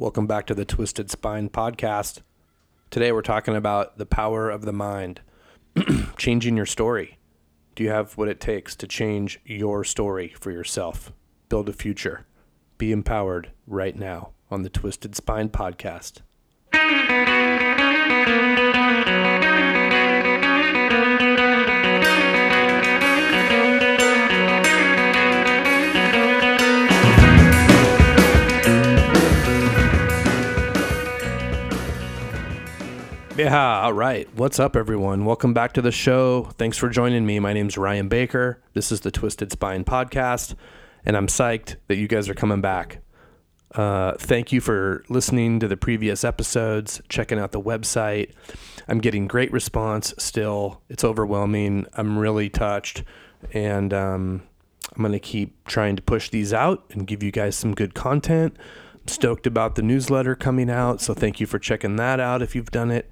Welcome back to the Twisted Spine podcast. Today we're talking about the power of the mind, changing your story. Do you have what it takes to change your story for yourself? Build a future. Be empowered right now on the Twisted Spine podcast. Yeah, all right. What's up, everyone? Welcome back to the show. Thanks for joining me. My name's Ryan Baker. This is the Twisted Spine podcast, and I'm psyched that you guys are coming back. Uh, thank you for listening to the previous episodes, checking out the website. I'm getting great response still. It's overwhelming. I'm really touched, and um, I'm going to keep trying to push these out and give you guys some good content stoked about the newsletter coming out. So thank you for checking that out if you've done it.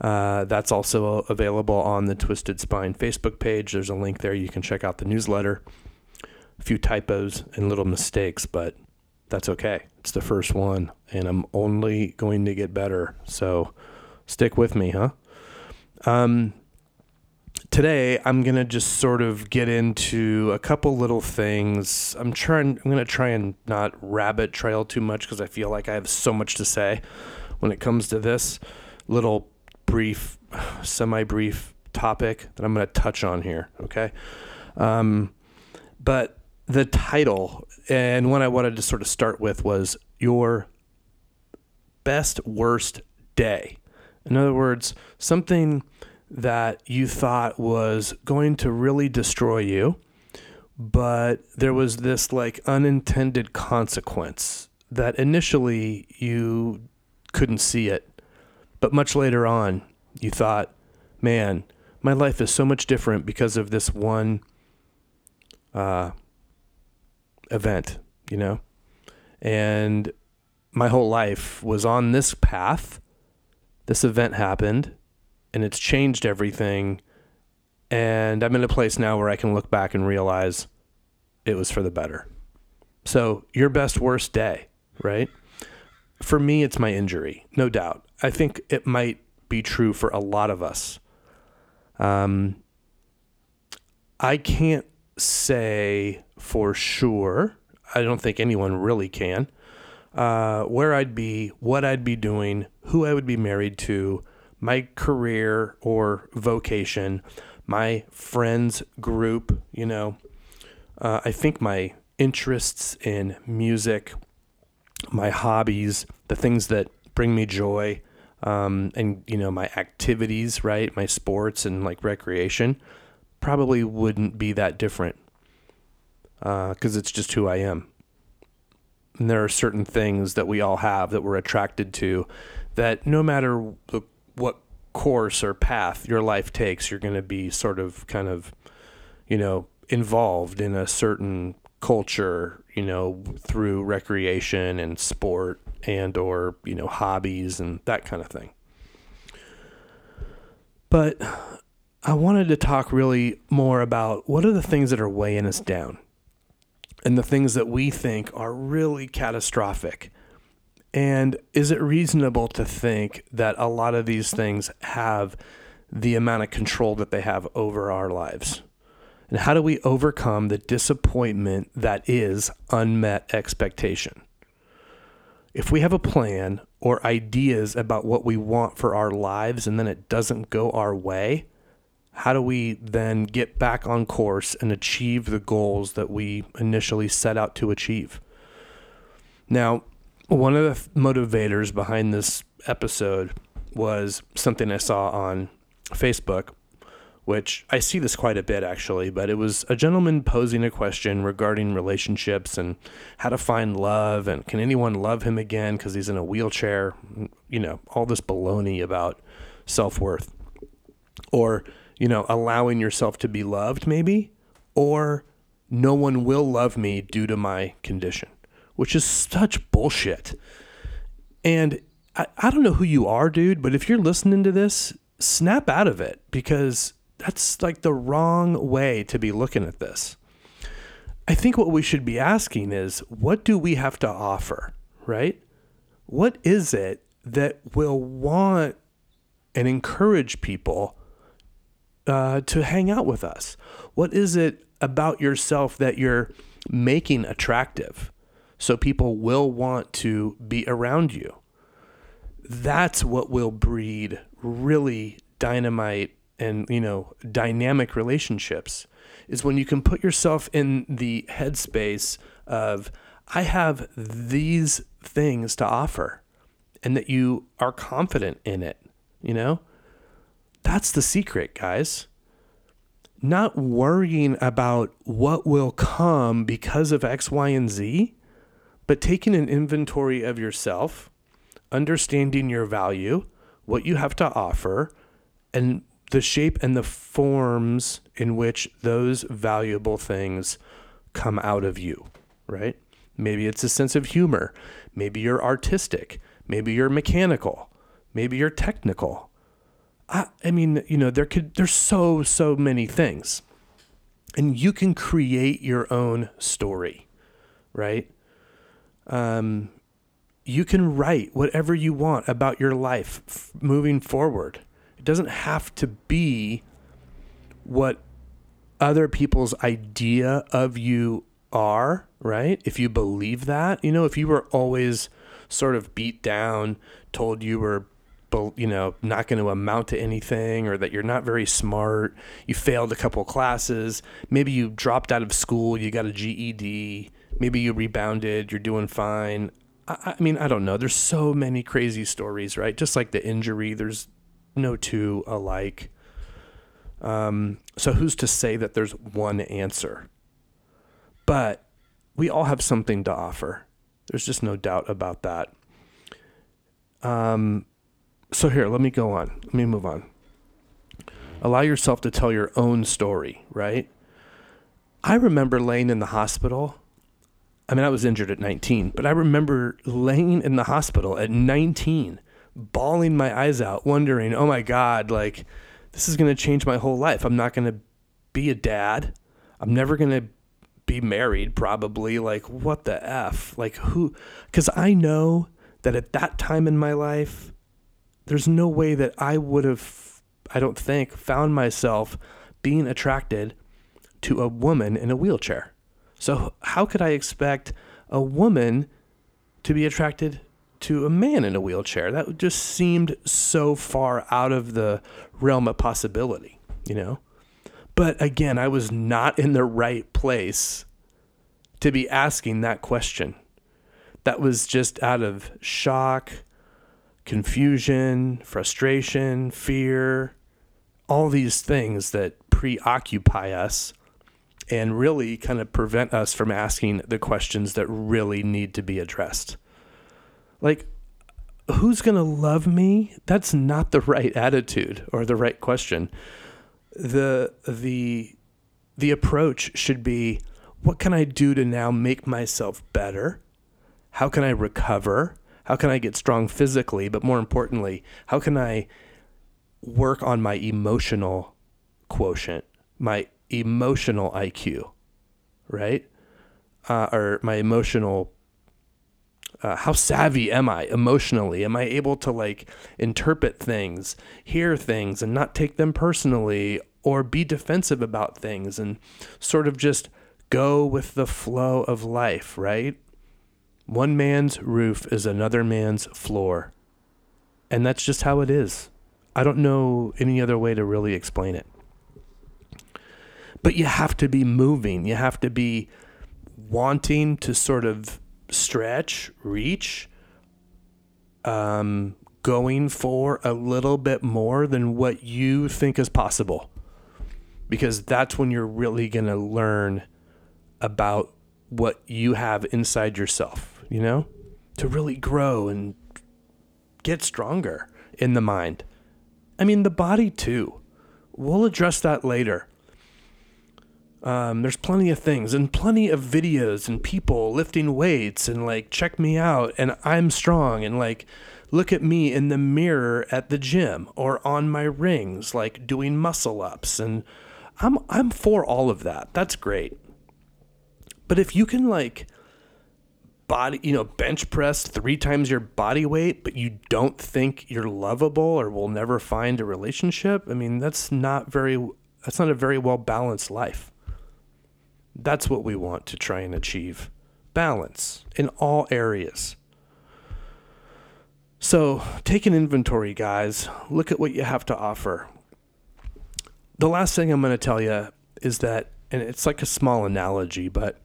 Uh, that's also available on the Twisted Spine Facebook page. There's a link there. You can check out the newsletter. A few typos and little mistakes, but that's okay. It's the first one, and I'm only going to get better. So stick with me, huh? Um, today I'm gonna just sort of get into a couple little things. I'm trying. I'm gonna try and not rabbit trail too much because I feel like I have so much to say when it comes to this little brief, semi-brief topic that I'm gonna touch on here. Okay, um, but the title and what I wanted to sort of start with was your best worst day. In other words, something that you thought was going to really destroy you, but there was this like unintended consequence that initially you couldn't see it. But much later on, you thought, man, my life is so much different because of this one uh, event, you know? And my whole life was on this path. This event happened and it's changed everything. And I'm in a place now where I can look back and realize it was for the better. So, your best, worst day, right? For me, it's my injury, no doubt. I think it might be true for a lot of us. Um, I can't say for sure, I don't think anyone really can, uh, where I'd be, what I'd be doing, who I would be married to, my career or vocation, my friends group, you know, uh, I think my interests in music, my hobbies, the things that bring me joy, um, and you know my activities, right, my sports and like recreation, probably wouldn't be that different because uh, it's just who I am. And there are certain things that we all have that we're attracted to that no matter the what course or path your life takes, you're going to be sort of kind of, you know, involved in a certain culture, you know, through recreation and sport and or, you know, hobbies and that kind of thing. But I wanted to talk really more about what are the things that are weighing us down and the things that we think are really catastrophic and is it reasonable to think that a lot of these things have the amount of control that they have over our lives? And how do we overcome the disappointment that is unmet expectation? If we have a plan or ideas about what we want for our lives and then it doesn't go our way, how do we then get back on course and achieve the goals that we initially set out to achieve? Now, one of the motivators behind this episode was something I saw on Facebook, which I see this quite a bit actually, but it was a gentleman posing a question regarding relationships and how to find love and can anyone love him again because he's in a wheelchair? You know, all this baloney about self worth. Or, you know, allowing yourself to be loved maybe, or no one will love me due to my condition which is such bullshit. And I, I don't know who you are, dude, but if you're listening to this, snap out of it because that's like the wrong way to be looking at this. I think what we should be asking is what do we have to offer, right? what is it that will want and encourage people uh, to hang out with us? What is it about yourself that you're making attractive so people will want to be around you? That's what will breed really dynamite and you know dynamic relationships is when you can put yourself in the headspace of I have these things to offer and that you are confident in it, you know? That's the secret, guys. Not worrying about what will come because of X, Y, and Z, but taking an inventory of yourself, understanding your value, what you have to offer, and the shape and the forms in which those valuable things come out of you, right? Maybe it's a sense of humor. Maybe you're artistic. Maybe you're mechanical. Maybe you're technical. I, I mean, you know, there could there's so so many things. And you can create your own story, right? Um, you can write whatever you want about your life f- moving forward. It doesn't have to be what other people's idea of you are, right? If you believe that, you know, if you were always sort of beat down, told you were you know not going to amount to anything or that you're not very smart you failed a couple classes maybe you dropped out of school you got a GED maybe you rebounded you're doing fine I, I mean i don't know there's so many crazy stories right just like the injury there's no two alike um, so who's to say that there's one answer but we all have something to offer. There's just no doubt about that. Um, so here, let me go on. Let me move on. Allow yourself to tell your own story, right? I remember laying in the hospital. I mean, I was injured at 19, but I remember laying in the hospital at 19, bawling my eyes out, wondering, oh my God, like, this is going to change my whole life. I'm not going to be a dad. I'm never going to be married probably like what the f like who cuz I know that at that time in my life there's no way that I would have I don't think found myself being attracted to a woman in a wheelchair. So how could I expect a woman to be attracted to a man in a wheelchair? That just seemed so far out of the realm of possibility, you know? But again, I was not in the right place to be asking that question. That was just out of shock, confusion, frustration, fear, all these things that preoccupy us and really kind of prevent us from asking the questions that really need to be addressed. Like, who's going to love me? That's not the right attitude or the right question the the the approach should be what can I do to now make myself better? How can I recover? How can I get strong physically? But more importantly, how can I work on my emotional quotient, my emotional IQ, right? Uh, or my emotional uh, how savvy am I emotionally? Am I able to like interpret things, hear things, and not take them personally, or be defensive about things and sort of just go with the flow of life, right? One man's roof is another man's floor. And that's just how it is. I don't know any other way to really explain it. But you have to be moving. You have to be wanting to sort of stretch, reach, um, going for a little bit more than what you think is possible. Because that's when you're really going to learn about what you have inside yourself, you know, to really grow and get stronger in the mind. I mean, the body too. We'll address that later. Um, there's plenty of things and plenty of videos and people lifting weights and like check me out and I'm strong and like look at me in the mirror at the gym or on my rings like doing muscle ups and I'm I'm for all of that. That's great. But if you can like body, you know, bench press three times your body weight, but you don't think you're lovable or will never find a relationship, I mean, that's not very that's not a very well balanced life. That's what we want to try and achieve. Balance in all areas. So, take an inventory, guys. Look at what you have to offer. The last thing I'm going to tell you is that and it's like a small analogy, but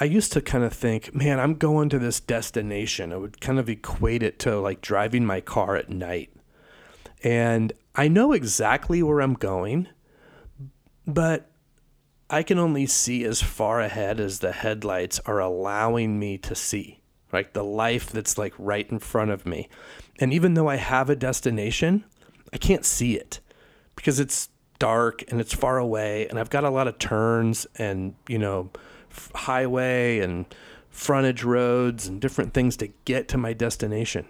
I used to kind of think, man, I'm going to this destination. I would kind of equate it to like driving my car at night. And I know exactly where I'm going, but I can only see as far ahead as the headlights are allowing me to see, like the life that's like right in front of me. And even though I have a destination, I can't see it because it's dark and it's far away and I've got a lot of turns and, you know, f- highway and frontage roads and different things to get to my destination.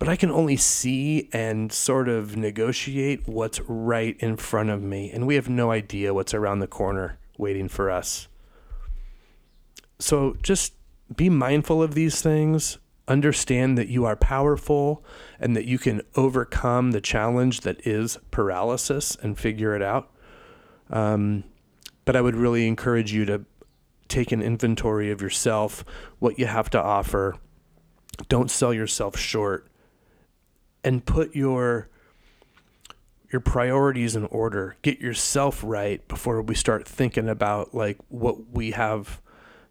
But I can only see and sort of negotiate what's right in front of me, and we have no idea what's around the corner waiting for us. So just be mindful of these things understand that you are powerful and that you can overcome the challenge that is paralysis and figure it out. Um, but I would really encourage you to take an inventory of yourself, what you have to offer. Don't sell yourself short and put your your priorities in order. Get yourself right before we start thinking about like what we have,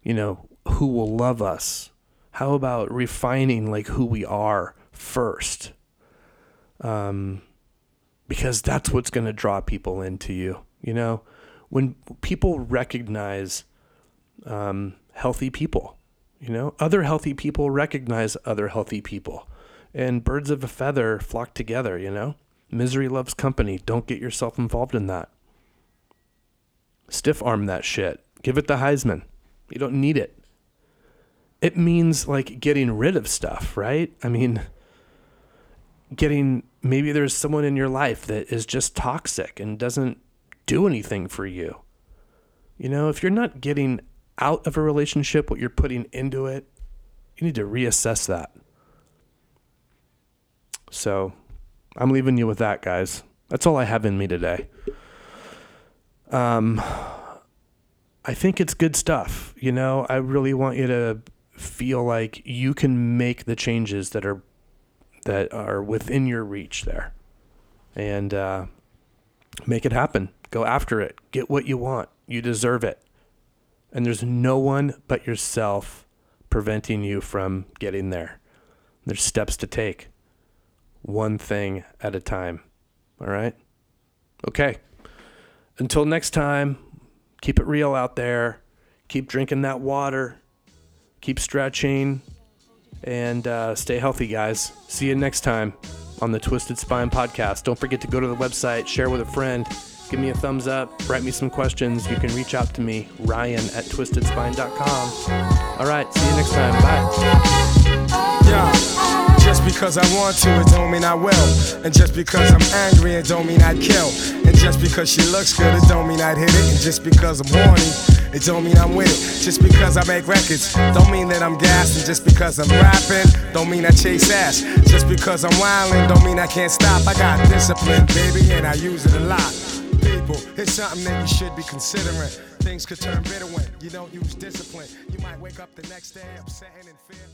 you know, who will love us how about refining like who we are first? Um, because that's what's going to draw people into you. You know, when people recognize um, healthy people, you know, other healthy people recognize other healthy people, and birds of a feather flock together. You know, misery loves company. Don't get yourself involved in that. Stiff arm that shit. Give it the Heisman. You don't need it it means like getting rid of stuff, right? I mean, getting maybe there's someone in your life that is just toxic and doesn't do anything for you. You know, if you're not getting out of a relationship what you're putting into it, you need to reassess that. So, I'm leaving you with that, guys. That's all I have in me today. Um, I think it's good stuff. You know, I really want you to feel like you can make the changes that are that are within your reach there, and uh, make it happen. Go after it. Get what you want. You deserve it. And there's no one but yourself preventing you from getting there. There's steps to take, one thing at a time. All right? Okay. Until next time, keep it real out there. Keep drinking that water keep stretching, and uh, stay healthy, guys. See you next time on the Twisted Spine podcast. Don't forget to go to the website, share with a friend, give me a thumbs up, write me some questions. You can reach out to me, Ryan at twistedspine.com. All right, see you next time. Bye. Just because I want to, it don't mean I will. And just because I'm angry, it don't mean I'd kill. And just because she looks good, it don't mean I'd hit it. And just because I'm horny, it don't mean I'm with it. Just because I make records, don't mean that I'm gassed. And just because I'm rapping, don't mean I chase ass. Just because I'm wildin', don't mean I can't stop. I got discipline, baby, and I use it a lot. People, it's something that you should be considering. Things could turn bitter when you don't use discipline. You might wake up the next day upset and in fear.